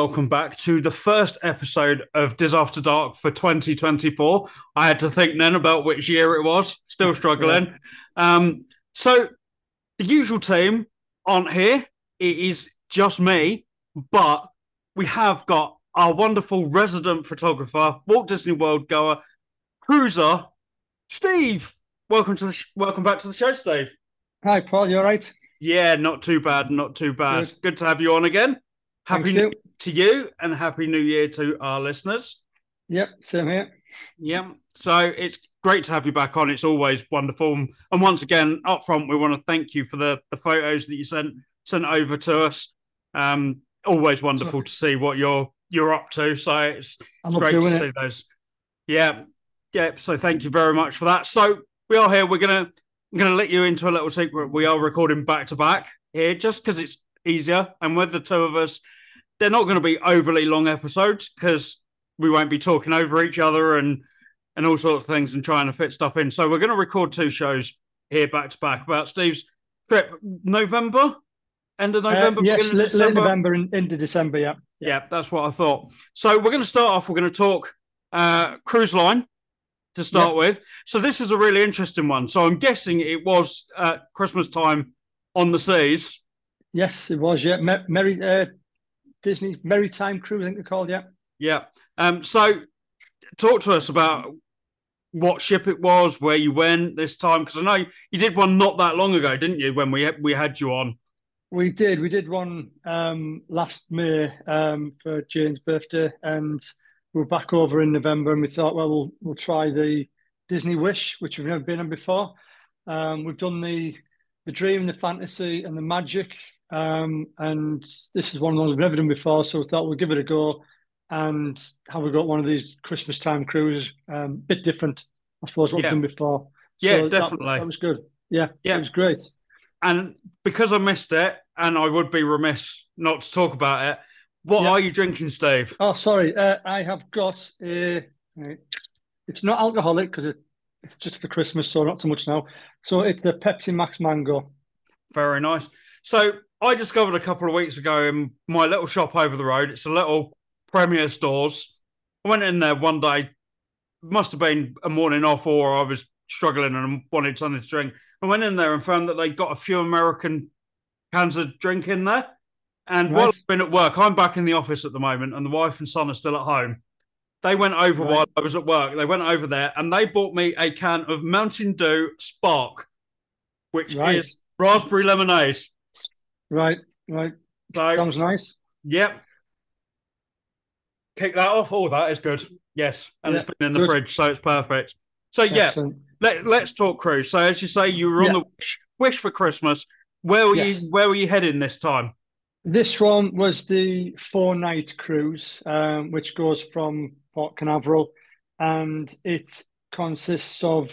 Welcome back to the first episode of Dis After Dark for 2024. I had to think then about which year it was. Still struggling. Um, so the usual team aren't here. It is just me, but we have got our wonderful resident photographer, Walt Disney World goer, cruiser, Steve. Welcome to the sh- welcome back to the show, Steve. Hi, Paul. You all right? Yeah, not too bad, not too bad. Good. Good to have you on again. Happy you. New to you and happy New Year to our listeners. Yep, same here. Yeah. So it's great to have you back on. It's always wonderful. And once again, up front, we want to thank you for the, the photos that you sent sent over to us. Um, always wonderful to see what you're you're up to. So it's great to see it. those. Yeah. Yeah. So thank you very much for that. So we are here. We're gonna I'm gonna let you into a little secret. We are recording back to back here just because it's easier. And with the two of us, they're not going to be overly long episodes because we won't be talking over each other and and all sorts of things and trying to fit stuff in. So we're going to record two shows here back to back about Steve's trip. November, end of Uh, November, yes, late. November and into December. Yeah. Yeah, that's what I thought. So we're going to start off. We're going to talk uh, cruise line to start with. So this is a really interesting one. So I'm guessing it was uh, Christmas time on the seas. Yes, it was. Yeah, Merry uh, Disney Maritime Cruise, I think they're called. Yeah. Yeah. Um. So talk to us about what ship it was, where you went this time, because I know you did one not that long ago, didn't you? When we we had you on. We did. We did one um, last May um, for Jane's birthday, and we were back over in November. And we thought, well, we'll we'll try the Disney Wish, which we've never been on before. Um, we've done the the Dream, the Fantasy, and the Magic, um, and this is one of the ones we've never done before. So we thought we'll give it a go, and have we got one of these Christmas time cruises? Um, bit different, I suppose, what Yeah. we've done before. Yeah, So definitely. That, was good. Yeah, Yeah. it was great. And because I missed it, and I would be remiss not to talk about it. What Yeah. are you drinking, Steve? Oh, sorry. Uh, I have got a. It's not alcoholic because it, it's just for Christmas, so not so much now. So it's the Pepsi Max Mango. Very nice. So I discovered a couple of weeks ago in my little shop over the road. It's a little Premier Stores. I went in there one day. Must have been a morning off, or I was struggling and wanted something to drink. I went in there and found that they got a few American cans of drink in there. And while I've been at work, I'm back in the office at the moment, and the wife and son are still at home. They went over Right. while I was at work. They went over there and they bought me a can of Mountain Dew Spark, which Right. is raspberry lemonade. Right, right. So, Sounds nice. yep. Kick that off. Oh, that is good. Yes. And Yeah, it's been in the good. fridge, so it's perfect. So, yeah, Excellent. let, let's talk cruise. So, as you say, you were on Yeah. the wish, wish for Christmas. Where were Yes. you? Where were you heading this time? This one was the four night cruise, um, which goes from Port Canaveral, and it consists of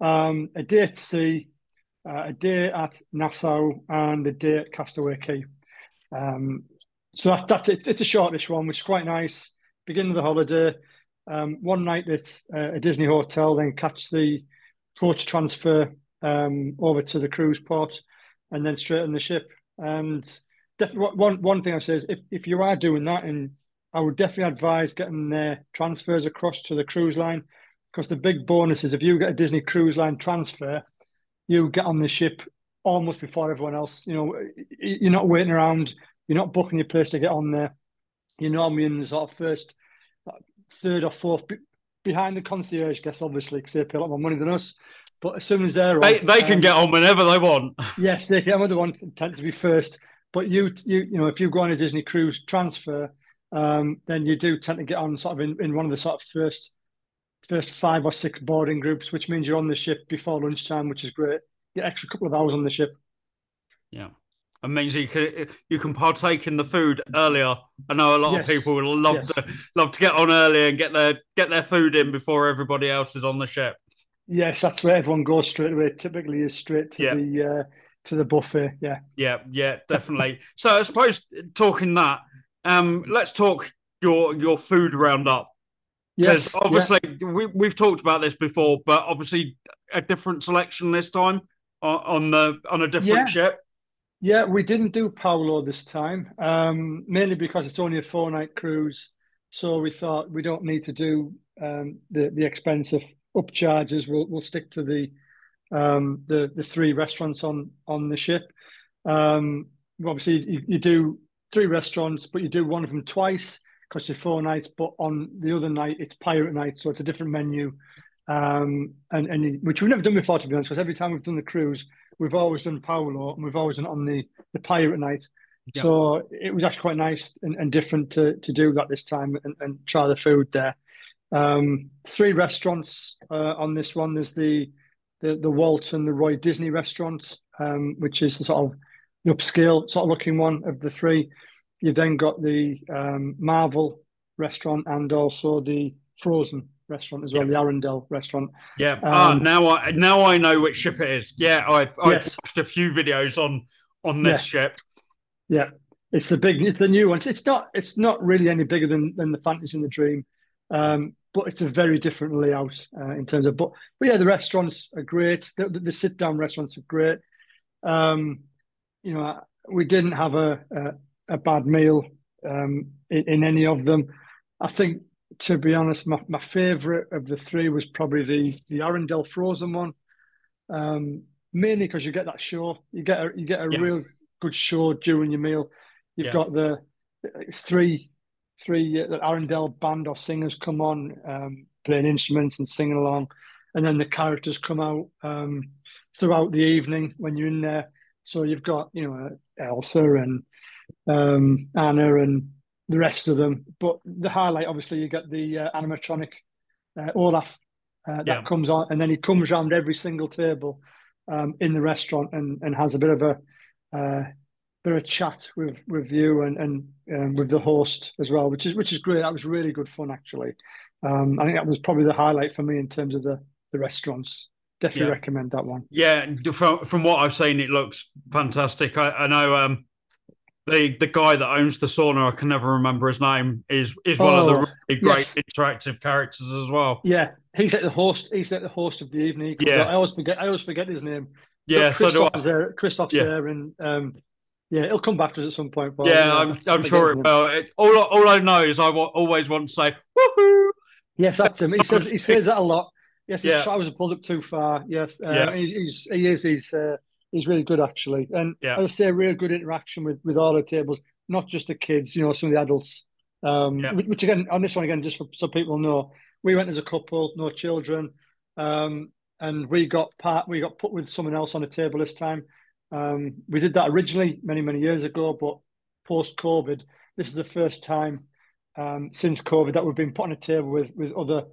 um, a day at sea, uh, a day at Nassau, and a day at Castaway Cay. Um, so that, that's it. It's a shortish one, which is quite nice. Beginning of the holiday, um, one night at uh, a Disney hotel, then catch the coach transfer um, over to the cruise port, and then straight on the ship. And definitely one one thing I say is if, if you are doing that, and I would definitely advise getting their transfers across to the cruise line because the big bonus is if you get a Disney cruise line transfer, you get on the ship almost before everyone else. You know, you're not waiting around. You're not booking your place to get on there. You're normally in the sort of first, uh, third or fourth behind the concierge guests, obviously, because they pay a lot more money than us. But as soon as they're on, They, they can um, get on whenever they want. Yes, they I'm the one tend to be first. But you, you, you know, if you go on a Disney cruise transfer, um, then you do tend to get on sort of in, in one of the sort of first, first five or six boarding groups, which means you're on the ship before lunchtime, which is great. Get extra couple of hours on the ship. Yeah. Means you can you can partake in the food earlier. I know a lot Yes. of people will love Yes. to love to get on early and get their get their food in before everybody else is on the ship. Yes, that's where everyone goes straight away. Typically, is straight to Yeah. the uh, to the buffet. Yeah. Yeah, yeah, definitely. so I suppose talking that, um, let's talk your your food roundup because Yes. obviously we we've talked about this before, but obviously a different selection this time on, on the on a different Yeah. ship. Yeah, we didn't do Palo this time, um, mainly because it's only a four night cruise. So we thought we don't need to do um, the the expensive upcharges. We'll we'll stick to the um, the the three restaurants on on the ship. Um, obviously, you, you do three restaurants, but you do one of them twice because you're four nights. But on the other night, it's pirate night, so it's a different menu. Um, and and which we've never done before, to be honest. Because every time we've done the cruise, we've always done Palo and we've always done it on the the pirate night. Yeah. So it was actually quite nice and, and different to to do that this time and, and try the food there. Um, three restaurants uh, on this one. There's the the the Walt and the Roy Disney restaurant, um, which is the sort of the upscale sort of looking one of the three. You've then got the um, Marvel restaurant and also the Frozen restaurant as well, the Arendelle restaurant. Yeah. ah, Um, now I now I know which ship it is. Yeah, I've, I've Yes. watched a few videos on on this ship. Yeah, it's the big, it's the new one. It's, it's not, it's not really any bigger than than the Fantasy and the Dream, um, but it's a very different layout uh, in terms of. But but yeah, the restaurants are great. The, the, the sit down restaurants are great. Um, you know, we didn't have a a, a bad meal um, in, in any of them. I think, to be honest, my, my favourite of the three was probably the the Arendelle Frozen one. Um, mainly because you get that show, you get a you get a Yeah. real good show during your meal. You've Yeah. got the three three uh, the Arendelle band or singers come on um, playing instruments and singing along, and then the characters come out um, throughout the evening when you're in there. So you've got you know Elsa and um, Anna and the rest of them. But the highlight, obviously, you get the uh, animatronic uh, Olaf uh, that Yeah. comes on, and then he comes around every single table um, in the restaurant and, and has a bit of a uh, bit of chat with with you and and um, with the host as well, which is which is great. That was really good fun, actually. Um, I think that was probably the highlight for me in terms of the the restaurants. Definitely Yeah. recommend that one. Yeah, from from what I've seen, it looks fantastic. I, I know um, the the guy that owns the sauna, I can never remember his name, is is one of the Oh, really great yes. interactive characters as well. Yeah, he's at the host. He's at the host of the evening. Yeah. I always forget. I always forget his name. Yeah, so do I. there. Kristoff's Yeah. there, and um, yeah, he'll come back to us at some point. But Yeah, I'm I I'm sure it will. It, all I- all I know is I always want to say woohoo. Yes, that's him. He says he says that a lot. Yes, his Yeah. trousers are pulled up too far. Yes, uh, Yeah. he, he's he is he's uh, he's really good actually, and Yeah. as I say, real good interaction with with all the tables, not just the kids. You know, some of the adults. Um, Yeah. which, which again on this one again, just for, so people know, we went as a couple, no children, um, and we got part we got put with someone else on a table this time. Um, we did that originally many many years ago, but post COVID, this is the first time um, since COVID that we've been put on a table with with other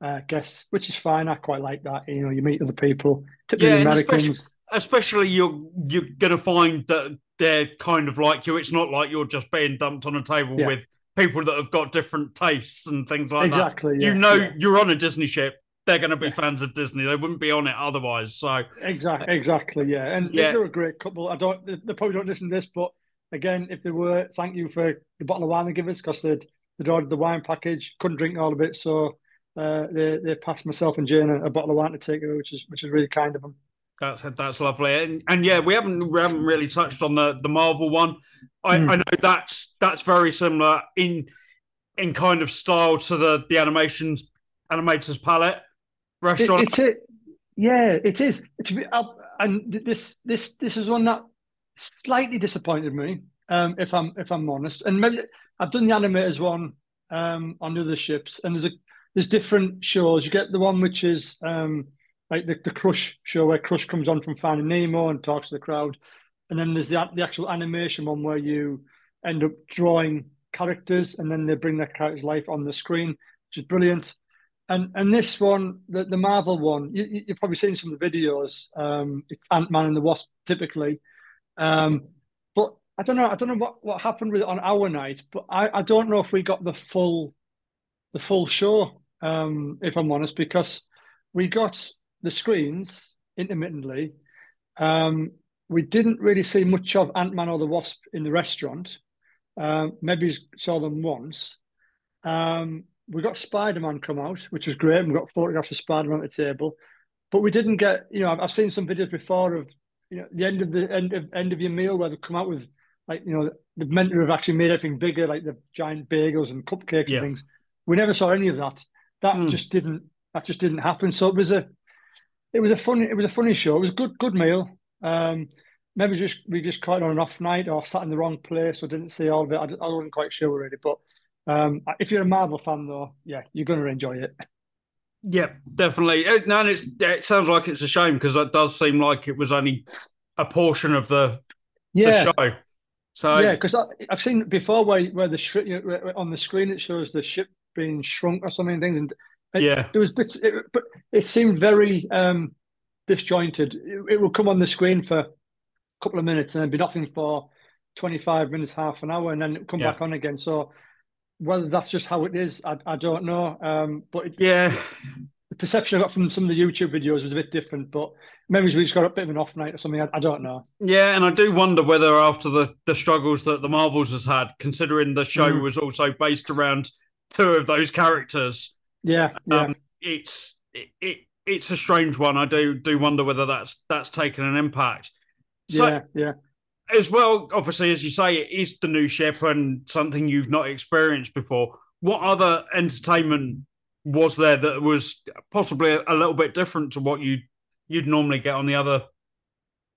uh, guests, which is fine. I quite like that. You know, you meet other people, typically Yeah, Americans. Especially you're you're gonna find that they're kind of like you. It's not like you're just being dumped on a table Yeah. with people that have got different tastes and things like that. Exactly. Yeah, you know yeah. you're on a Disney ship. They're going to be fans of Disney. They wouldn't be on it otherwise. So Exactly, exactly, yeah. And they're a great couple. I don't, they, probably don't listen to this, but again, if they were, thank you for the bottle of wine they give us because they'd, they'd ordered the wine package, couldn't drink all of it, so uh, they they passed myself and Jane a, a bottle of wine to take away, which is which is really kind of them. That's that's lovely. And, and yeah, we haven't we haven't really touched on the the Marvel one. I, Hmm. I know that's that's very similar in in kind of style to the the animations animators palette It, restaurant. it's it, yeah, it is. To be, and this this this is one that slightly disappointed me, um, if I'm if I'm honest. And maybe I've done the animators one um, on the other ships, and there's a there's different shows. You get the one which is um, like the, the Crush show where Crush comes on from Finding Nemo and talks to the crowd, and then there's the the actual animation one where you end up drawing characters and then they bring their characters life on the screen, which is brilliant. And and this one, the, the Marvel one, you, have probably seen some of the videos. Um, it's Ant Man and the Wasp typically, um, but I don't know. I don't know what, what happened with it on our night, but I, I don't know if we got the full the full show. Um, if I'm honest, because we got the screens intermittently. Um, we didn't really see much of Ant Man or the Wasp in the restaurant. Uh, maybe saw them once. Um, we got Spider Man come out, which was great. We got photographs of Spider Man at the table, but we didn't get. You know, I've, I've, seen some videos before of you know the end of the end of end of your meal where they come out with like you know the meant to have actually made everything bigger, like the giant bagels and cupcakes yeah. and things. We never saw any of that. That mm. just didn't. That just didn't happen. So it was a, it was a funny. It was a funny show. It was a good good meal. Um, maybe just we just caught on an off night or sat in the wrong place or didn't see all of it. I, I wasn't quite sure really, but um, if you're a Marvel fan, though, yeah, you're going to enjoy it. Yeah, definitely. No, and it's it sounds like it's a shame because it does seem like it was only a portion of the, yeah. the show. So yeah, because I've seen before where where the sh- you know, on the screen it shows the ship being shrunk or something things, and it, yeah, it was bits, it, but it seemed very um, disjointed. It, it will come on the screen for a couple of minutes and then be nothing for twenty five minutes, half an hour, and then come yeah. back on again. So whether that's just how it is, I, I don't know. Um, but it, yeah, the perception I got from some of the YouTube videos was a bit different. But maybe we just got a bit of an off night or something. I, I, don't know. Yeah, and I do wonder whether after the the struggles that the Marvels has had, considering the show mm. was also based around two of those characters. Yeah, yeah. Um, it's it, it, it's a strange one. I do do wonder whether that's that's taken an impact. So, yeah, yeah as well, obviously, as you say, it is the new ship and something you've not experienced before. What other entertainment was there that was possibly a, a little bit different to what you you'd normally get on the other?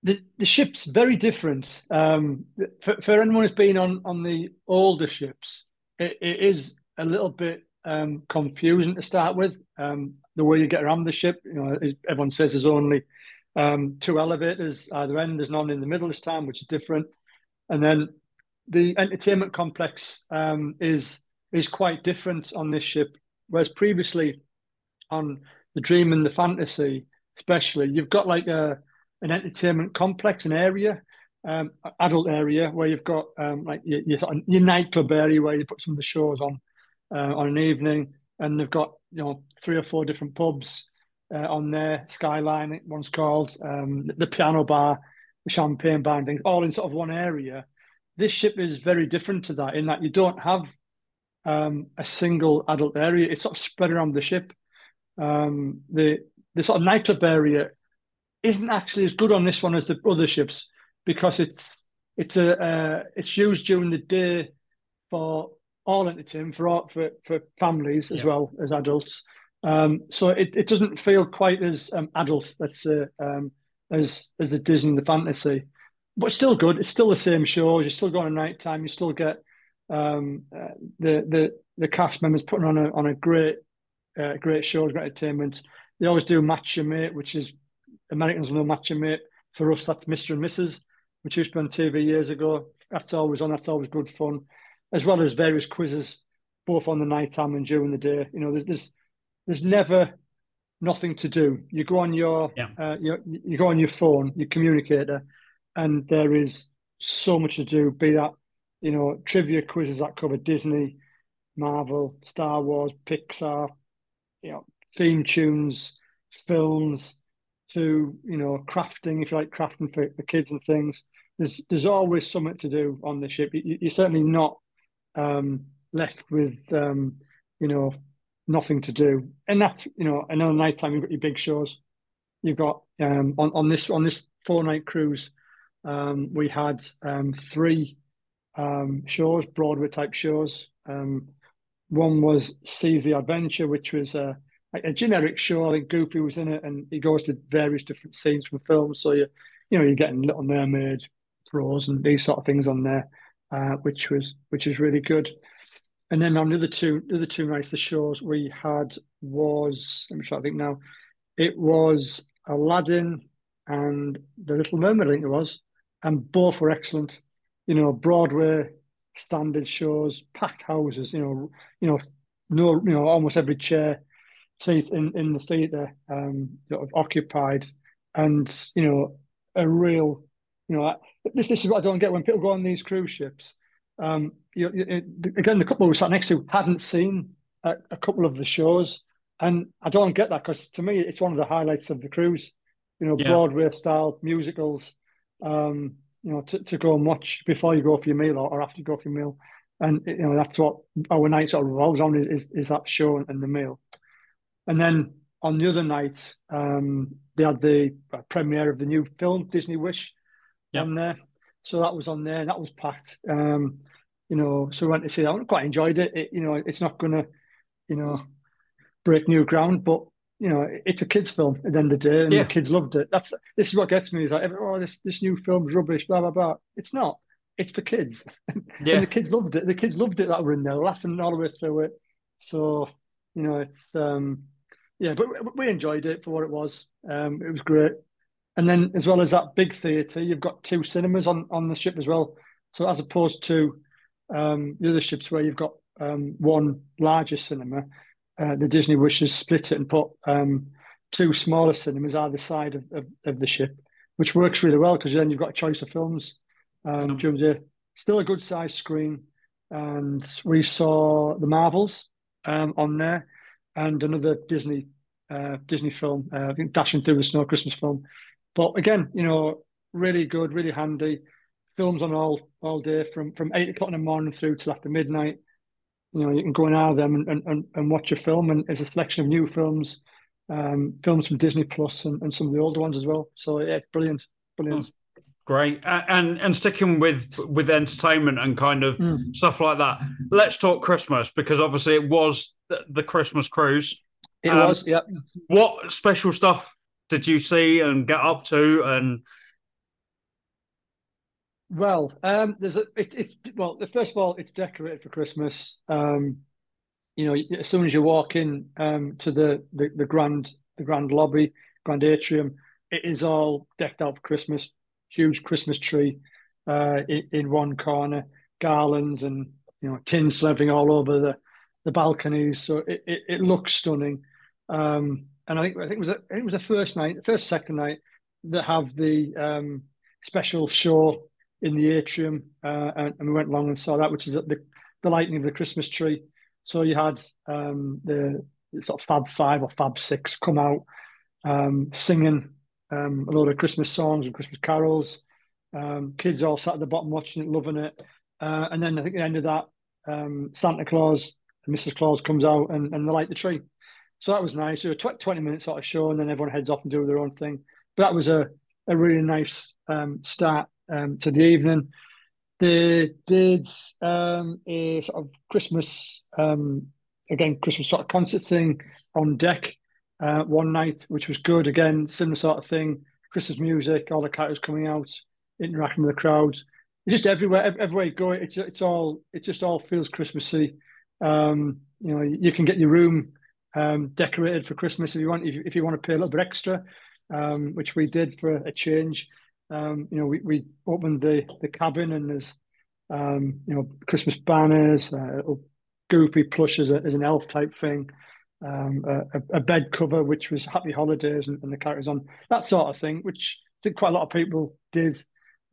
The the ship's very different. Um, for, for anyone who's been on on the older ships, it, it is a little bit um, confusing to start with. Um, the way you get around the ship, you know, everyone says there's only um, two elevators either end. There's none in the middle this time, which is different. And then the entertainment complex um, is is quite different on this ship, whereas previously on the Dream and the Fantasy, especially, you've got like a an entertainment complex, an area, um, adult area where you've got um, like your, your, your, nightclub area where you put some of the shows on uh, on an evening, and they've got you know three or four different pubs uh, on there. Skyline, one's called um, the piano bar, the champagne bar, and things, all in sort of one area. This ship is very different to that in that you don't have um, a single adult area. It's sort of spread around the ship. Um, the the sort of nightclub area isn't actually as good on this one as the other ships because it's it's a uh, it's used during the day for all entertainment for all, for for families as yeah. well as adults. Um, so it, it doesn't feel quite as um, adult, let's say, um, as as the Disney the fantasy, but still good. It's still the same show. You're still going on night time. You still get um, uh, the the the cast members putting on a on a great uh, great show, great entertainment. They always do Match Your Mate, which is Americans know Match Your Mate. For us, that's Mister and Mrs., which used to be on TV years ago. That's always on. That's always good fun, as well as various quizzes, both on the night time and during the day. You know, there's, there's there's never nothing to do. You go on your, yeah. uh, your you go on your phone, your communicator, and there is so much to do. Be that you know trivia quizzes that cover Disney, Marvel, Star Wars, Pixar, you know theme tunes, films, to you know crafting if you like crafting for the kids and things. There's there's always something to do on the ship. You, are certainly not um, left with um, you know nothing to do. And that's you know, another night time you've got your big shows. You've got um, on on this on this four night cruise, um, we had um, three um, shows, Broadway type shows. Um, one was Seas the Adventure, which was a, a generic show. I think Goofy was in it, and he goes to various different scenes from films. So you you know you're getting Little Mermaid, Frozen, and these sort of things on there, uh, which was which is really good. And then on the other two, the other two nights, the shows we had was let me try to think now. It was Aladdin and The Little Mermaid, I think it was, and both were excellent. You know, Broadway standard shows, packed houses. You know, you know, no, you know, almost every chair seat in in the theatre um, occupied, and you know, a real, you know, this this is what I don't get when people go on these cruise ships. Um, you, you, again, the couple we sat next to hadn't seen a, a couple of the shows, and I don't get that because to me it's one of the highlights of the cruise. You know, yeah. Broadway style musicals. Um, you know, to, to go and watch before you go for your meal or, or after you go for your meal, and you know that's what our night sort of revolves on is, is, is that show and the meal. And then on the other night, um, they had the uh, premiere of the new film Disney Wish yep. on there, so that was on there and that was packed. Um, you know, so we went to see that. I quite enjoyed it. it you know, it's not going to, you know, break new ground, but you know, it's a kids' film at the end of the day, and yeah. the kids loved it. That's this is what gets me is like, oh, this this new film's rubbish, blah blah blah. It's not. It's for kids, yeah. and the kids loved it. The kids loved it that were in there, laughing all the way through it. So you know, it's um, yeah, but we enjoyed it for what it was. Um, it was great. And then, as well as that big theatre, you've got two cinemas on on the ship as well. So as opposed to um, the other ships where you've got um, one larger cinema, uh, the Disney wishes split it and put um, two smaller cinemas either side of, of, of, the ship, which works really well because then you've got a choice of films um, during the day. Still a good sized screen, and we saw the Marvels um, on there, and another Disney uh, Disney film, uh, I think Dashing Through the Snow Christmas film. But again, you know, really good, really handy. Films on all all day from from eight o'clock in the morning through till after midnight. You know you can go in out of them and, and, and watch a film and there's a selection of new films um, films from disney plus and, and some of the older ones as well. So yeah brilliant brilliant. Great. And and sticking with with entertainment and kind of mm. stuff like that let's talk christmas because obviously it was the, the christmas cruise. It um, was yeah. what special stuff did you see and get up to and well, um, there's a it, it's well. First of all, it's decorated for Christmas. Um, you know, as soon as you walk in um, to the, the the grand the grand lobby, grand atrium, it is all decked out for Christmas. Huge Christmas tree uh, in, in one corner, garlands and you know tinsel everything all over the the balconies. So it, it, it looks stunning. Um, and I think I think it was a, it was the first night, the first second night that have the um, special show in the atrium, uh, and, and, we went along and saw that, which is the the lighting of the Christmas tree. So you had um, the, the, sort of Fab Five or Fab Six come out um, singing um, a lot of Christmas songs and Christmas carols. Um, kids all sat at the bottom watching it, loving it. Uh, and then I think at the end of that, um, Santa Claus and Mrs. Claus comes out and, and they light the tree. So that was nice. So a tw- 20 minute sort of show, and then everyone heads off and do their own thing. But that was a, a really nice um, start um, to the evening. They did um, a sort of Christmas, um, again, Christmas sort of concert thing on deck uh, one night, which was good. Again, similar sort of thing. Christmas music, all the characters coming out, interacting with the crowds. just everywhere, everywhere you go, it's it's all it just all feels Christmassy. Um, you know, you can get your room um, decorated for Christmas if you want. If, if you want to pay a little bit extra, um, which we did for a change. Um, you know, we, we opened the the cabin and there's um, you know Christmas banners, uh, goofy plush as, as an elf type thing, um, a, a, bed cover which was Happy Holidays and, and, the characters on that sort of thing, which I think quite a lot of people did.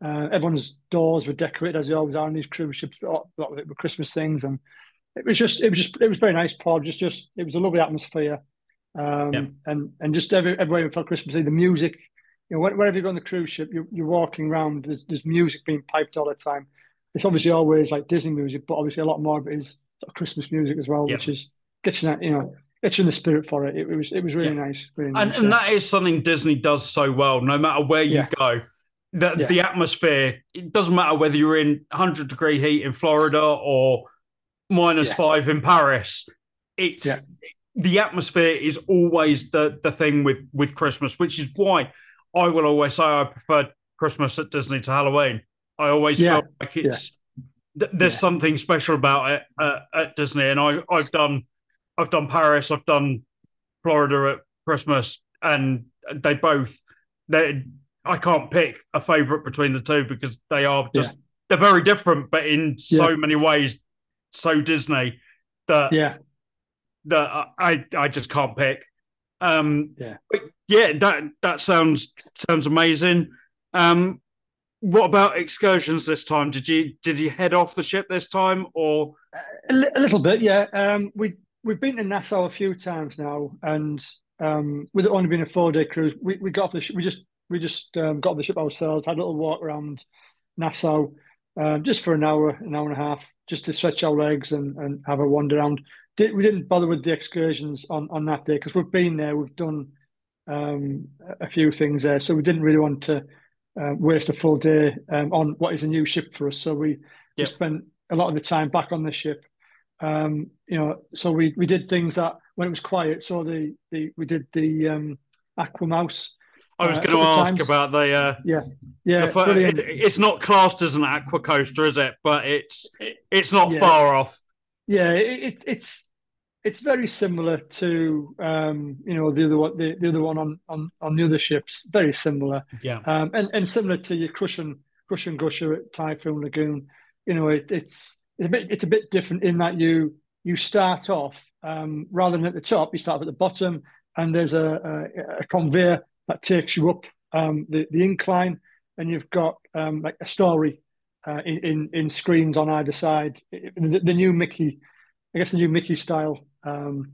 Uh, everyone's doors were decorated as they always are on these cruise ships, a lot of it were Christmas things, and it was just it was just it was very nice, pod Just just it was a lovely atmosphere, um, yeah. and and just every everywhere felt Christmasy. The music you know, wherever you go on the cruise ship, you're, you're walking around, there's, there's music being piped all the time. It's obviously always like Disney music, but obviously a lot more of it is sort of Christmas music as well, which is gets you that, you know, gets you in the spirit for it. It, was it was really nice. Really and, nice, and that is something Disney does so well, no matter where you go. The, the atmosphere, it doesn't matter whether you're in 100 degree heat in Florida or minus five in Paris. It's the atmosphere is always the the thing with with Christmas, which is why I will always say I prefer Christmas at Disney to Halloween. I always yeah. feel like it's yeah. th- there's yeah. something special about it uh, at Disney, and I I've done I've done Paris, I've done Florida at Christmas, and they both they I can't pick a favorite between the two because they are just yeah. they're very different, but in yeah. so many ways so Disney that yeah that I I just can't pick. Um, yeah, yeah, that that sounds sounds amazing. Um, what about excursions this time? Did you did you head off the ship this time, or a, li- a little bit? Yeah, um, we we've been to Nassau a few times now, and um, with it only being a four day cruise, we, we got off the ship. We just we just um, got off the ship ourselves, had a little walk around Nassau, um, just for an hour, an hour and a half, just to stretch our legs and, and have a wander around. Did, we didn't bother with the excursions on, on that day because we've been there, we've done um, a few things there, so we didn't really want to uh, waste a full day um, on what is a new ship for us. So we, yep. we spent a lot of the time back on the ship. Um, you know, so we we did things that when it was quiet. So the the we did the um, AquaMouse. I was uh, going to ask times. about the uh, yeah yeah. The, it, it's not classed as an aqua coaster, is it? But it's it's not yeah. far off. Yeah, it, it, it's it's very similar to um, you know the other one the, the other one on, on on the other ships. Very similar. Yeah. Um, and and similar to your Crush and Gusher at Typhoon Lagoon. You know, it, it's it's a bit it's a bit different in that you you start off um, rather than at the top, you start at the bottom, and there's a, a, a conveyor that takes you up um, the the incline, and you've got um, like a story uh, in, in, screens on either side. The, the new Mickey, I guess the new Mickey style um,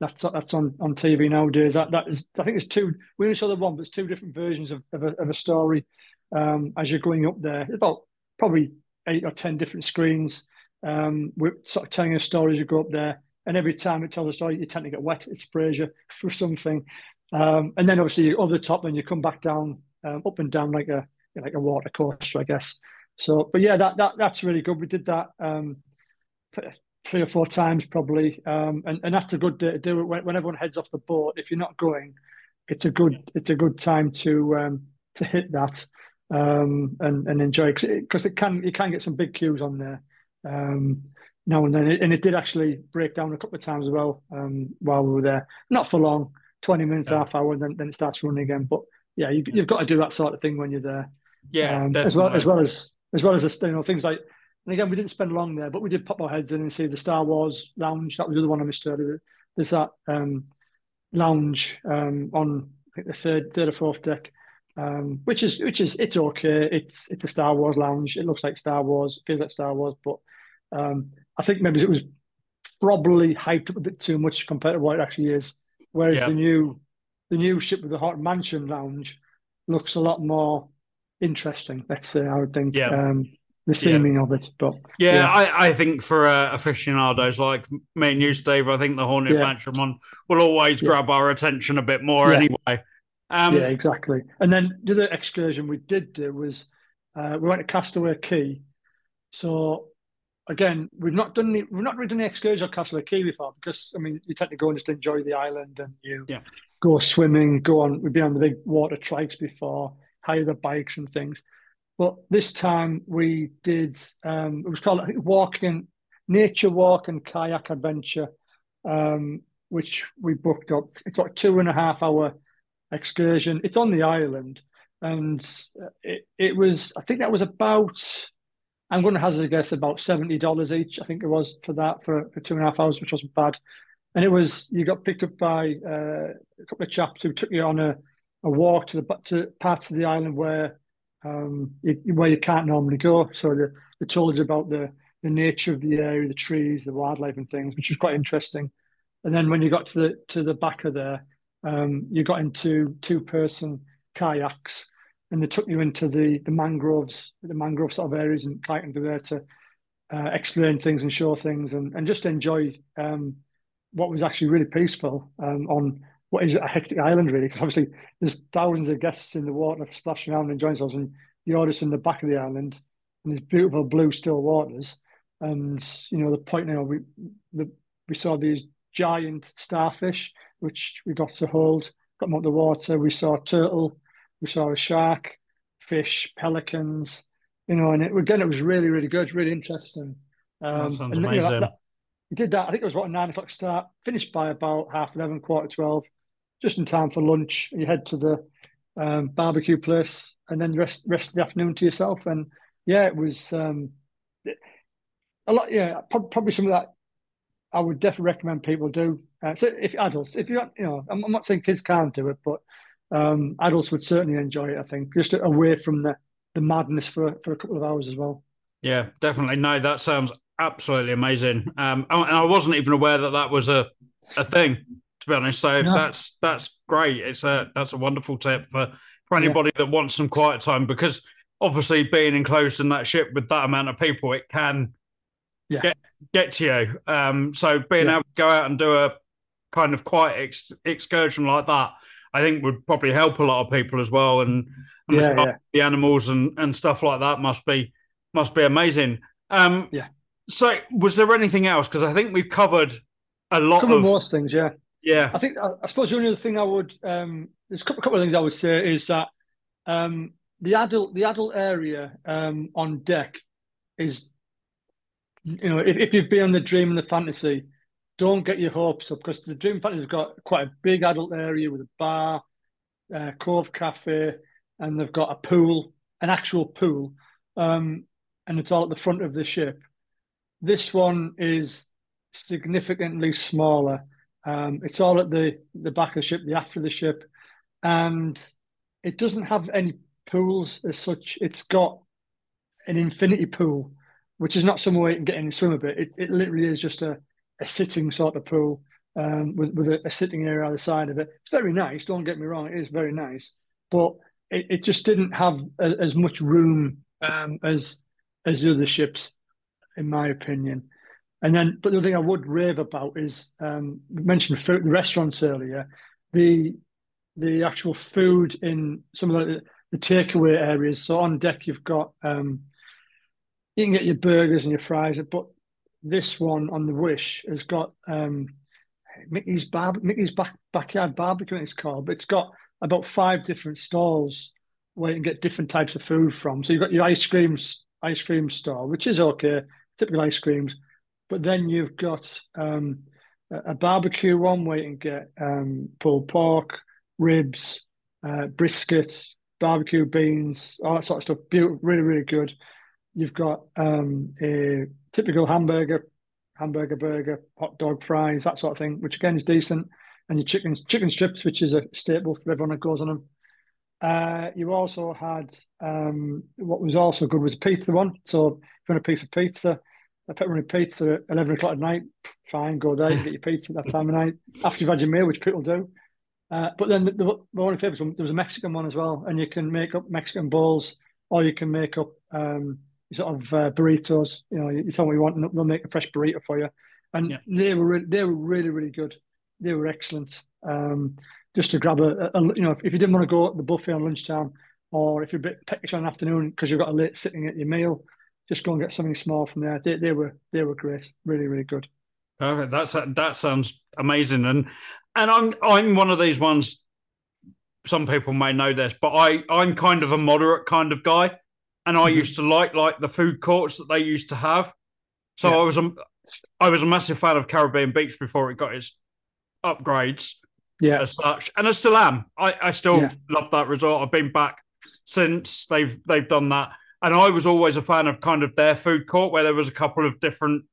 that's that's on, on TV nowadays. That that is, I think there's two. We only saw the one, but there's two different versions of, of, a, of a story um, as you're going up there. It's about probably eight or ten different screens. Um, we're sort of telling a story as you go up there, and every time it tells a story, you tend to get wet. It sprays you for something, um, and then obviously over the top, and you come back down, um, up and down like a like a water coaster, I guess. So, but yeah, that that that's really good. We did that um, three or four times probably, um, and and that's a good day to do it when, when everyone heads off the boat. If you're not going, it's a good it's a good time to um, to hit that um, and and enjoy because it, it, can you can get some big queues on there now and then, and it did actually break down a couple of times as well while we were there. Not for long, twenty minutes, yeah. half hour, and then, then it starts running again. But yeah, you, have got to do that sort of thing when you're there. Yeah, um, as well as well as as well as you know things like and again, we didn't spend long there, but we did pop our heads in and see the Star Wars lounge. That was the other one I missed earlier. There's that um, lounge um, on I think the third, third or fourth deck, um, which is which is it's okay. It's it's a Star Wars lounge. It looks like Star Wars, feels like Star Wars, but um, I think maybe it was probably hyped up a bit too much compared to what it actually is. Whereas yeah. the new the new ship with the Haunted Mansion lounge looks a lot more interesting. Let's say I would think. Yeah. Um, the theming yeah. of it. But yeah, yeah. I, I think for uh, aficionados like me and you, Steve, I think the Haunted yeah. Mansion one will always grab our attention a bit more anyway. Um, yeah, exactly. And then the other excursion we did do was uh, we went to Castaway Cay. So again, we've not done the, we've not really done the excursion on Castaway Cay before because I mean you tend to go and just enjoy the island and you yeah. go swimming, go on. We've been on the big water trikes before, hire the bikes and things. But this time we did, um, it was called Walking, Nature Walk and Kayak Adventure, um, which we booked up. It's like two and a half hour excursion. It's on the island. And it, it was, I think that was about, I'm going to hazard a guess, about $70 each. I think it was for that, for, for two and a half hours, which wasn't bad. And it was, you got picked up by uh, a couple of chaps who took you on a, a walk to the to parts of the island where um, where you can't normally go. So they, they told you about the, the nature of the area, the trees, the wildlife, and things, which was quite interesting. And then when you got to the to the back of there, um, you got into two person kayaks, and they took you into the the mangroves, the mangrove sort of areas, and kayaking through there to uh, explain things and show things, and and just enjoy um, what was actually really peaceful um, on what is a hectic island really because obviously there's thousands of guests in the water splashing around and enjoying themselves and you're just in the back of the island and there's beautiful blue still waters and you know the point now we the, we saw these giant starfish which we got to hold got them out the water. We saw turtle we saw a shark fish pelicans you know and it, again it was really really good really interesting um, that sounds amazing. You know, that, that, did that. I think it was what a nine o'clock start. Finished by about half eleven, quarter twelve, just in time for lunch. You head to the um, barbecue place, and then rest rest of the afternoon to yourself. And yeah, it was um, a lot. Yeah, probably some of that I would definitely recommend people do. Uh, so if adults, if you're, you know, I'm, I'm, not saying kids can't do it, but um, adults would certainly enjoy it. I think just away from the the madness for for a couple of hours as well. Yeah, definitely. No, that sounds absolutely amazing. Um, and I wasn't even aware that that was a a thing. To be honest, so no. that's that's great. It's a that's a wonderful tip for for anybody yeah. that wants some quiet time because obviously being enclosed in that ship with that amount of people, it can yeah. get get to you. Um, so being yeah. able to go out and do a kind of quiet ex- excursion like that, I think would probably help a lot of people as well. And, and yeah, the, the, animals and, and stuff like that must be must be amazing. Um, yeah. So, was there anything else? Because I think we've covered a lot covered of most things. Yeah. Yeah. I think I, I suppose the only other thing I would um, there's a couple, couple, of things I would say is that um, the adult the adult area um, on deck is you know, if, if you've been on the dream and the fantasy, don't get your hopes up because the dream fantasy has got quite a big adult area with a bar, uh, Cove Cafe, and they've got a pool, an actual pool, um, and it's all at the front of the ship. This one is significantly smaller. Um, it's all at the the back of the ship, the aft of the ship, and it doesn't have any pools as such. It's got an infinity pool which is not somewhere you can get in and swim a bit. It, it literally is just a, a sitting sort of pool um, with, with a, a, sitting area either side of it. It's very nice, don't get me wrong, it is very nice, but it, it just didn't have a, as much room um, as as the other ships, in my opinion. And then, but the thing I would rave about is um, mentioned food, the restaurants earlier. The the actual food in some of the, the takeaway areas. So on deck, you've got um, you can get your burgers and your fries, but this one on the Wish has got um, Mickey's bar, Mickey's back, backyard barbecue. It's called, but it's got about five different stalls where you can get different types of food from. So you've got your ice creams, ice cream stall, which is okay, typical ice creams, but then you've got um, a barbecue one where you can get um, pulled pork, ribs, uh, brisket, barbecue beans, all that sort of stuff. Beautiful, really, really good. You've got um, a typical hamburger, hamburger burger, hot dog, fries, that sort of thing, which again is decent. And your chicken chicken strips, which is a staple for everyone that goes on them. Uh, you also had um, what was also good was a pizza one. So if you want a piece of pizza, a pepperoni pizza at eleven o'clock at night, fine, go there, get your pizza at that time of night after you've had your meal, which people do. Uh, but then the, the, the one favorite one, there was a Mexican one as well, and you can make up Mexican bowls, or you can make up um, sort of uh, burritos. You know, you tell them what you want, and they'll make a fresh burrito for you. And yeah. they were re- they were really really good. They were excellent. Um, just to grab a, a, you know, if, you didn't want to go at the buffet on lunchtime, or if you're a bit peckish on an afternoon because you've got a late sitting at your meal, just go and get something small from there. They, they were they were great, really really good. Perfect. That's that sounds amazing, and and I'm I'm one of these ones. Some people may know this, but I I'm kind of a moderate kind of guy and I mm-hmm. used to like like the food courts that they used to have. So yeah. I was a I was a massive fan of Caribbean Beach before it got its upgrades. Yeah, as such, and I still am. I, I still yeah. love that resort. I've been back since they've they've done that, and I was always a fan of kind of their food court where there was a couple of different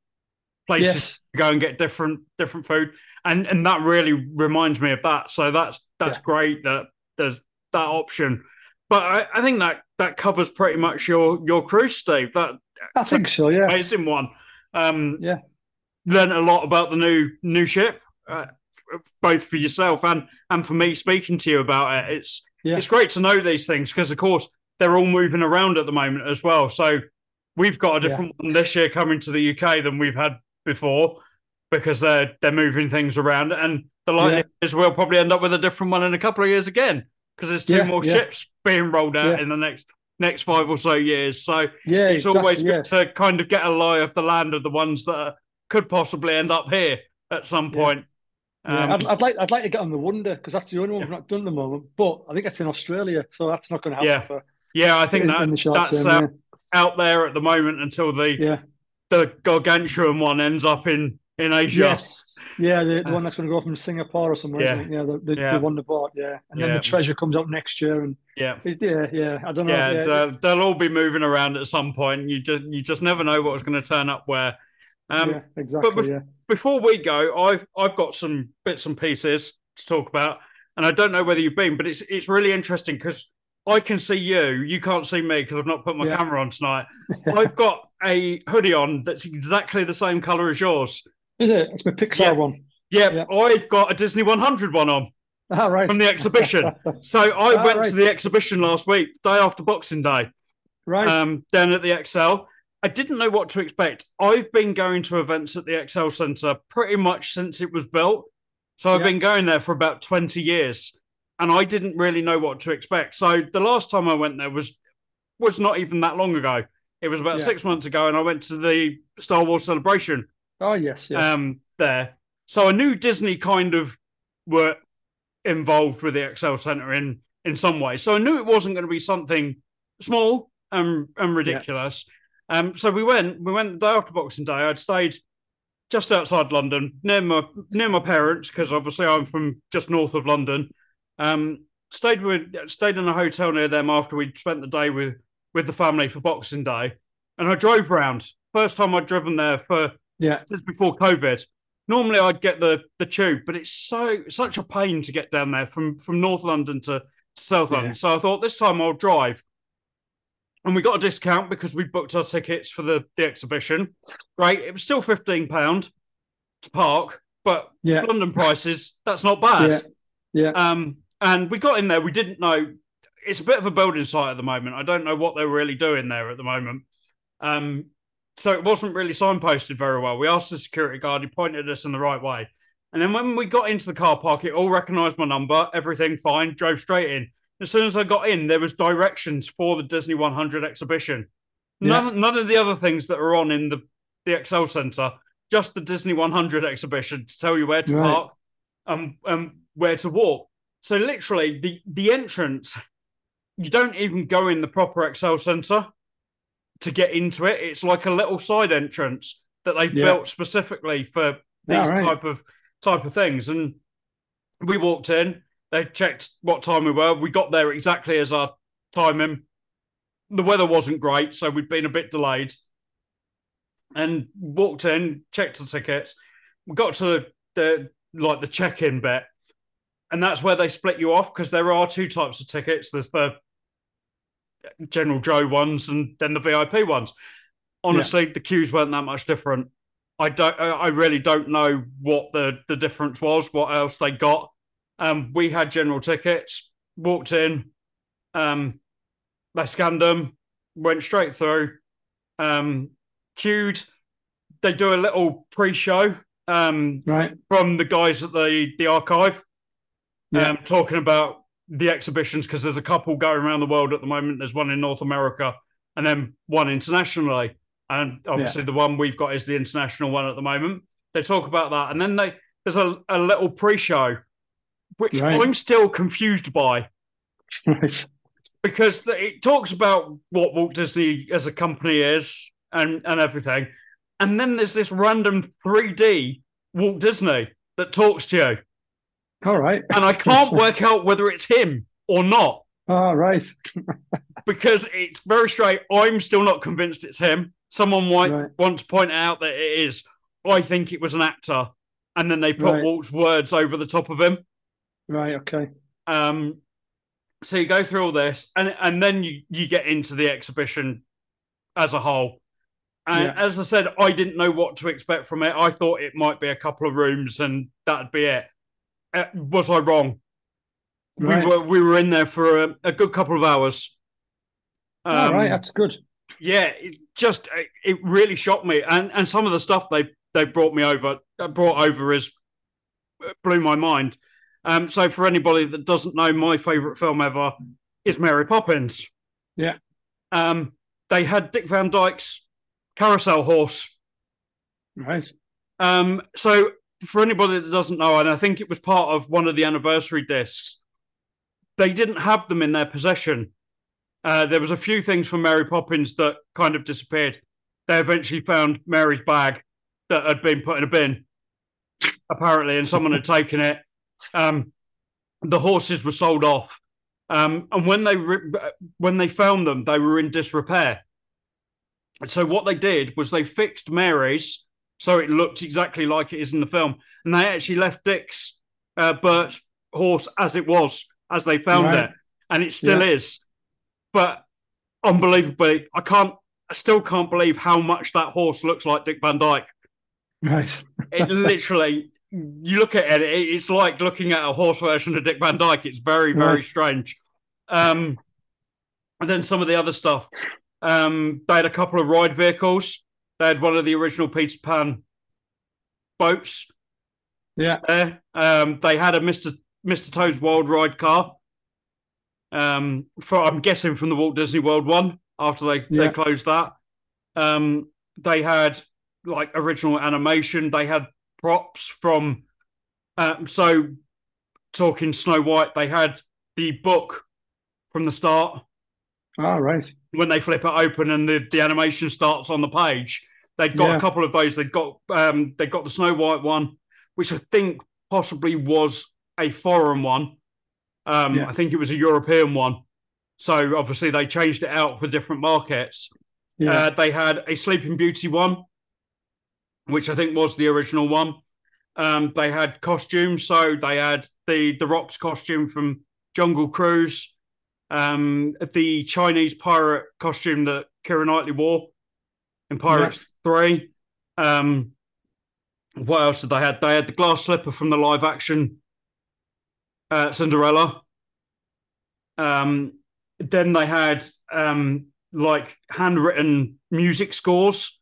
places yes. to go and get different different food, and and that really reminds me of that. So that's that's yeah. great that there's that option. But I, I think that that covers pretty much your your cruise, Steve. That I think so. Yeah, amazing one. Um, yeah, learned a lot about the new new ship, uh, both for yourself and and for me speaking to you about it. It's yeah. it's great to know these things because, of course, they're all moving around at the moment as well. So we've got a different yeah. one this year coming to the UK than we've had before because they're they're moving things around, and the likelihood yeah. is we'll probably end up with a different one in a couple of years again because there's two yeah, more yeah. ships being rolled out in the next next five or so years. So yeah, it's exactly, always good to kind of get a lie of the land of the ones that could possibly end up here at some point. Um, I'd, I'd, like I'd like to get on the Wonder because that's the only one we've not done at the moment. But I think it's in Australia, so that's not going to happen. Yeah, for, yeah, I think that that's out, out, there at the moment until the yeah. the gargantuan one ends up in in Asia. Yes. Yeah, the, the one that's going to go from Singapore or somewhere. Yeah. Yeah, yeah the, the, Yeah. the one they bought. Yeah, and then the treasure comes out next year, and Yeah. it- yeah, yeah. I don't know. Yeah, Yeah, they'll, they'll all be moving around at some point. You just you just never know what's going to turn up where. Um, yeah, exactly. bef- yeah, before we go, I've I've got some bits and pieces to talk about, and I don't know whether you've been, but it's it's really interesting because I can see you, you can't see me because I've not put my Yeah. camera on tonight. I've got a hoodie on that's exactly the same color as yours. Is it? It's my Pixar Yeah. one. Yeah, Yeah. I've got a Disney 100 one on Ah, right. from the exhibition. So I Ah, went right. to the exhibition last week, day after Boxing Day. right. um, down at the Excel. I didn't know what to expect. I've been going to events at the Excel Centre pretty much since it was built. So I've Yeah. been going there for about 20 years and I didn't really know what to expect. So the last time I went there was was not even that long ago. It was about Yeah. six months ago and I went to the Star Wars celebration oh yes. Yeah. um, there. So I knew Disney kind of were involved with the Excel Centre in in some way. So I knew it wasn't going to be something small and and ridiculous. Um, so we went. We went the day after Boxing Day. I'd stayed just outside London, near my near my parents, because obviously I'm from just north of London. Um, stayed with stayed in a hotel near them after we'd spent the day with with the family for Boxing Day, and I drove round. First time I'd driven there for yeah. since before COVID. Normally, I'd get the the tube, but it's so such a pain to get down there from from North London to, South London. Yeah. So I thought this time I'll drive, and we got a discount because we booked our tickets for the the exhibition. Great, it was still fifteen pound to park, but Yeah. London prices that's not bad. Yeah. Um, and we got in there. We didn't know. It's a bit of a building site at the moment. I don't know what they're really doing there at the moment. Um, so it wasn't really signposted very well. We asked the security guard. He pointed us in the right way. And then when we got into the car park, it all recognised my number. Everything fine. Drove straight in. As soon as I got in, there was directions for the Disney 100 exhibition. None, none of the other things that are on in the the Excel Centre. Just the Disney 100 exhibition to tell you where to Right. park and and where to walk. So literally, the the entrance, you don't even go in the proper Excel Centre to get into it. It's like a little side entrance that they Yeah. built specifically for these right. type of type of things. And we walked in. They checked what time we were. We got there exactly as our timing. The weather wasn't great, so we'd been a bit delayed. And walked in, checked the tickets. We got to the, the like the check-in bit, and that's where they split you off because there are two types of tickets. There's the General Joe ones and then the VIP ones. Honestly, the queues weren't that much different. I don't. I I really don't know what the the difference was. What else they got? Um, we had general tickets. Walked in. Um, they scanned them. Went straight through. Um, queued. They do a little pre-show. Um, Right. from the guys at the the archive, Yeah. um, talking about the exhibitions because there's a couple going around the world at the moment. There's one in North America and then one internationally, and obviously the one we've got is the international one at the moment. They talk about that, and then they there's a, a little pre-show, which Right. I'm still confused by Right. because the, it talks about what Walt Disney as a company is and and everything, and then there's this random 3D Walt Disney that talks to you, All right. and I can't work out whether it's him or not All right. because it's very straight. I'm still not convinced it's him. Someone might Right. want to point out that it is. I think it was an actor, and then they put Right. Walt's words over the top of him. Right. Okay. Um, so you go through all this, and and then you you get into the exhibition as a whole. And Yeah. as I said, I didn't know what to expect from it. I thought it might be a couple of rooms, and that'd be it. Uh, was I wrong? Right. We were we were in there for a, a good couple of hours. All right. Um, That's good. yeah, it just it- it really shocked me, and and some of the stuff they they brought me over uh, brought over is uh, blew my mind. Um, so for anybody that doesn't know, my favorite film ever is Mary Poppins. Yeah. Um, they had Dick Van Dyke's carousel horse. Right. Um, so for anybody that doesn't know, and I think it was part of one of the anniversary discs, they didn't have them in their possession. Uh, there was a few things from Mary Poppins that kind of disappeared. They eventually found Mary's bag that had been put in a bin apparently, and someone had taken it. Um, the horses were sold off, um, and when they re- when they found them, they were in disrepair. So what they did was they fixed Mary's so it looked exactly like it is in the film, and they actually left Dick's uh, Bert's horse as it was as they found Right. it, and it still Yeah. is. But unbelievably, I can't, I still can't believe how much that horse looks like Dick Van Dyke. Right. It literally, you look at it, it- it's like looking at a horse version of Dick Van Dyke. It's very, very Right. strange. Um, and then some of the other stuff. Um, they had a couple of ride vehicles. They had one of the original Peter Pan boats Yeah. there. Um, they had a Mr. Mr. Toad's Wild Ride car. Um, for I'm guessing from the Walt Disney World one after they they closed that. Um, they had like original animation. They had props from. Um, so talking Snow White, they had the book from the start All right. when they flip it open and the, the animation starts on the page. They've got Yeah. a couple of those. They've got um they got the Snow White one, which I think possibly was a foreign one. Um, Yeah. I think it was a European one. So obviously they changed it out for different markets. Yeah. Uh, they had a Sleeping Beauty one, which I think was the original one. Um, they had costumes, so they had the the Rock's costume from Jungle Cruise, um, the Chinese pirate costume that Keira Knightley wore in Pirates Three. Um, what else did they had? They had the glass slipper from the live action uh, Cinderella. Um, then they had um, like handwritten music scores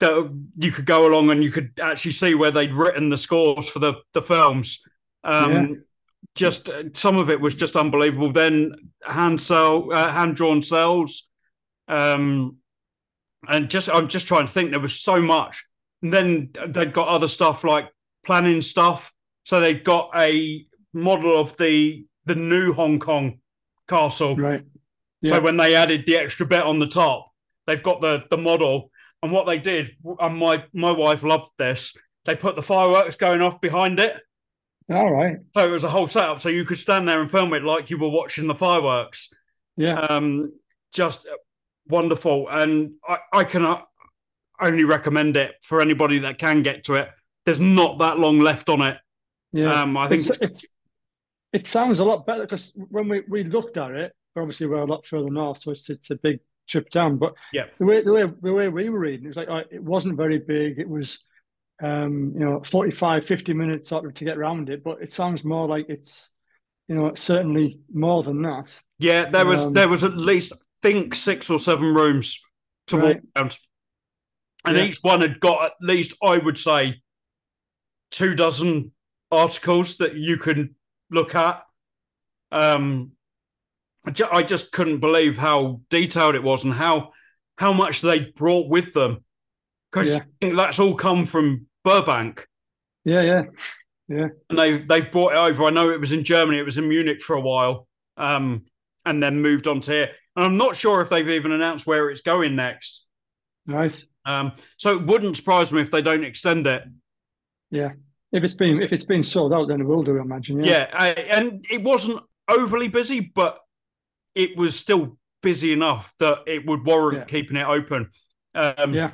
that you could go along and you could actually see where they'd written the scores for the the films. Um, Yeah. Just uh, some of it was just unbelievable. Then hand cell, uh, hand drawn cells, um, and just I'm just trying to think. There was so much. And then they'd got other stuff like planning stuff. So they got a model of the the new Hong Kong castle. right. So when they added the extra bit on the top, they've got the the model. And what they did, and my my wife loved this. They put the fireworks going off behind it, All right. so it was a whole setup. So you could stand there and film it like you were watching the fireworks. Yeah. Um, just wonderful, and I, I can uh, only recommend it for anybody that can get to it. There's not that long left on it. yeah. Um, I think it's, it's it sounds a lot better because when we, we looked at it, obviously we're a lot further north, so it's it's a big trip down. But Yeah. the way the way the way we were reading, it was like uh, it wasn't very big. It was um, you know 45, 50 minutes sort of to get around it, but it sounds more like it's you know certainly more than that. Yeah, there was Um, there was at least think six or seven rooms to Right. walk around, and Yeah. each one had got at least I would say two dozen articles that you can look at. Um, I, just couldn't believe how detailed it was and how how much they brought with them because Yeah. that's all come from Burbank Yeah, Yeah, yeah, and they they brought it over. I know it was in Germany. It was in Munich for a while, um, and then moved on to here. And I'm not sure if they've even announced where it's going next. right. Um, so it wouldn't surprise me if they don't extend it. Yeah. If it's been if it's been sold out, then it will do, I imagine. Yeah. Yeah, I, and it wasn't overly busy, but it was still busy enough that it would warrant Yeah. keeping it open. Um, Yeah.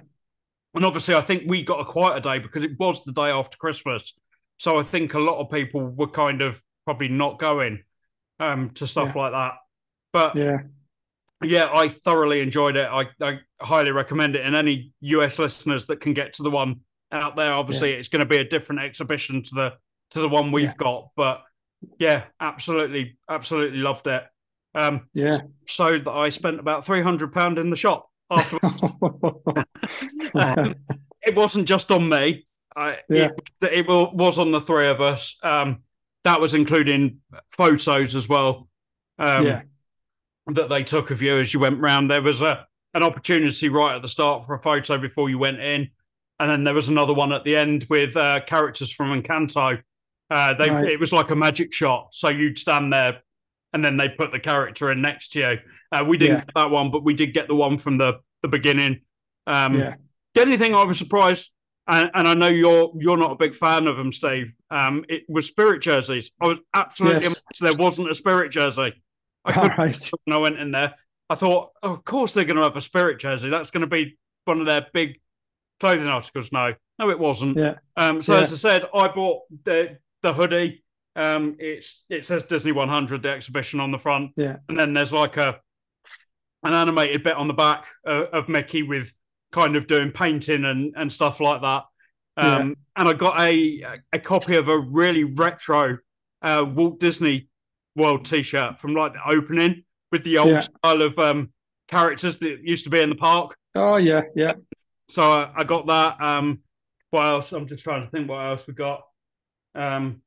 And obviously, I think we got a quieter day because it was the day after Christmas. So I think a lot of people were kind of probably not going um, to stuff like that. But Yeah. Yeah, I thoroughly enjoyed it. I, I highly recommend it. And any US listeners that can get to the one out there, obviously, it's going to be a different exhibition to the to the one we've Yeah. got. But yeah, absolutely, absolutely loved it. Um, Yeah. so that I spent about three hundred pound in the shop after. Um, it wasn't just on me. I, Yeah. it, it was on the three of us. Um, that was including photos as well. Um, yeah. That they took of you as you went round. There was a an opportunity right at the start for a photo before you went in, and then there was another one at the end with uh, characters from Encanto. Uh, they Right. it was like a magic shot, so you'd stand there, and then they put the character in next to you. Uh, we didn't Yeah. get that one, but we did get the one from the the beginning. Um, Yeah. The only thing I was surprised and, and I know you're you're not a big fan of them, Steve. Um, it was Spirit jerseys. I was absolutely Yes. amazed there wasn't a Spirit jersey. I couldn't right. when I went in there. I thought, oh, of course they're going to have a Spirit jersey. That's going to be one of their big clothing articles. No, no, it wasn't. Yeah. Um, so Yeah. as I said, I bought the the hoodie. Um, it's it says Disney 100, the exhibition on the front, Yeah. and then there's like a an animated bit on the back uh, of Mickey with kind of doing painting and and stuff like that. Um, and I got a a copy of a really retro uh, Walt Disney World T-shirt from like the opening with the old Yeah. style of um, characters that used to be in the park. Oh yeah, yeah. So I, I got that. Um, what else? I'm just trying to think what else we got. Um,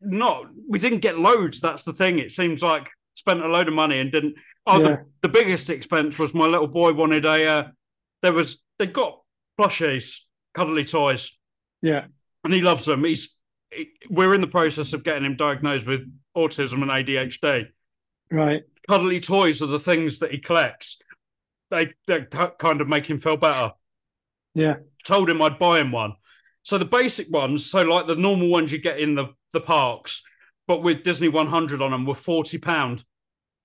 not we didn't get loads. That's the thing. It seems like spent a load of money and didn't. Oh, Yeah. the, the biggest expense was my little boy wanted a. Uh, there was they got plushies, cuddly toys, Yeah. and he loves them. He's he- we're in the process of getting him diagnosed with autism and ADHD. Right. Cuddly toys are the things that he collects. They they kind of make him feel better Yeah. told him I'd buy him one. So the basic ones, so like the normal ones you get in the, the parks, but with Disney 100 on them, were forty pound.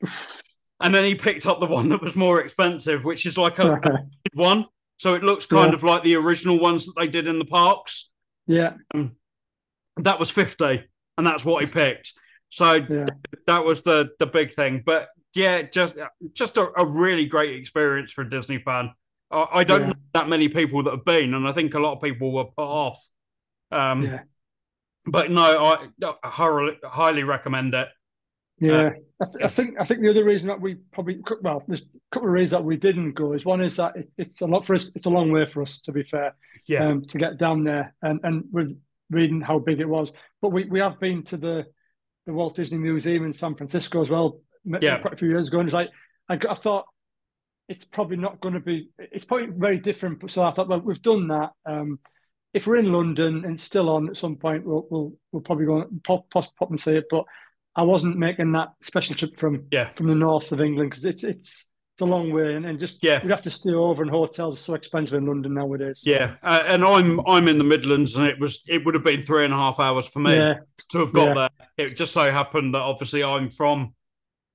and then he picked up the one that was more expensive, which is like a one. So it looks kind Yeah. of like the original ones that they did in the parks. Yeah. Um, That was fifty, and that's what he picked. So Yeah. that was the the big thing. But yeah, just just a, a really great experience for a Disney fan. I, I don't Yeah. know that many people that have been, and I think a lot of people were put off. Um, Yeah. But no, I, I highly, highly recommend it. Yeah, I, th- I think I think the other reason that we probably well, there's a couple of reasons that we didn't go. Is one is that it, it's a lot for us. It's a long way for us, to be fair, Yeah, um, to get down there, and and with reading how big it was. But we, we have been to the the Walt Disney Museum in San Francisco as well. Yeah. quite a few years ago, and it's like I, I thought it's probably not going to be. It's probably very different. but So I thought, well, we've done that. Um, if we're in London and still on at some point, we'll we'll, we'll probably go and pop, pop pop and see it. But I wasn't making that special trip from yeah, from the north of England because it's it's it's a long way and, and just Yeah. we'd have to stay over in hotels are so expensive in London nowadays. yeah. Uh, and I'm I'm in the Midlands, and it was it would have been three and a half hours for me yeah, to have got Yeah. there. It just so happened that obviously I'm from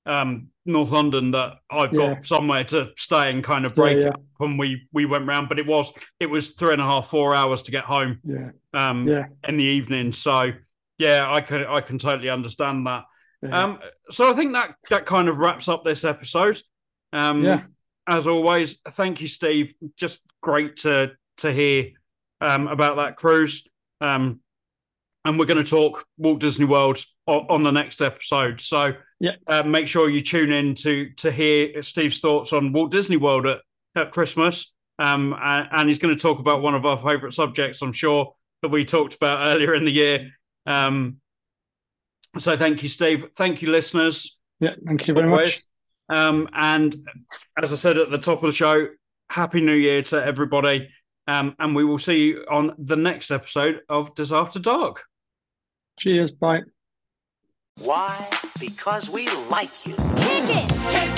um, North London, that I've Yeah. got somewhere to stay and kind of Stay, break yeah. up when we we went round. But it was it was three and a half four hours to get home. yeah, Um, yeah, in the evening. So yeah, I can I can totally understand that. Um, so I think that that kind of wraps up this episode. Um, Yeah. As always, thank you, Steve. Just great to to hear um, about that cruise. Um, and we're going to talk Walt Disney World on, on the next episode. So Yeah. uh, make sure you tune in to to hear Steve's thoughts on Walt Disney World at, at Christmas. Um, and, and he's going to talk about one of our favourite subjects, I'm sure, that we talked about earlier in the year. Um, so thank you, Steve. Thank you, listeners. yeah. Thank you very much. Always. Um, and as I said at the top of the show, Happy New Year to everybody. Um, and we will see you on the next episode of Dis After Dark. Cheers. Bye. Why? Because we like you. Kick it! Can't get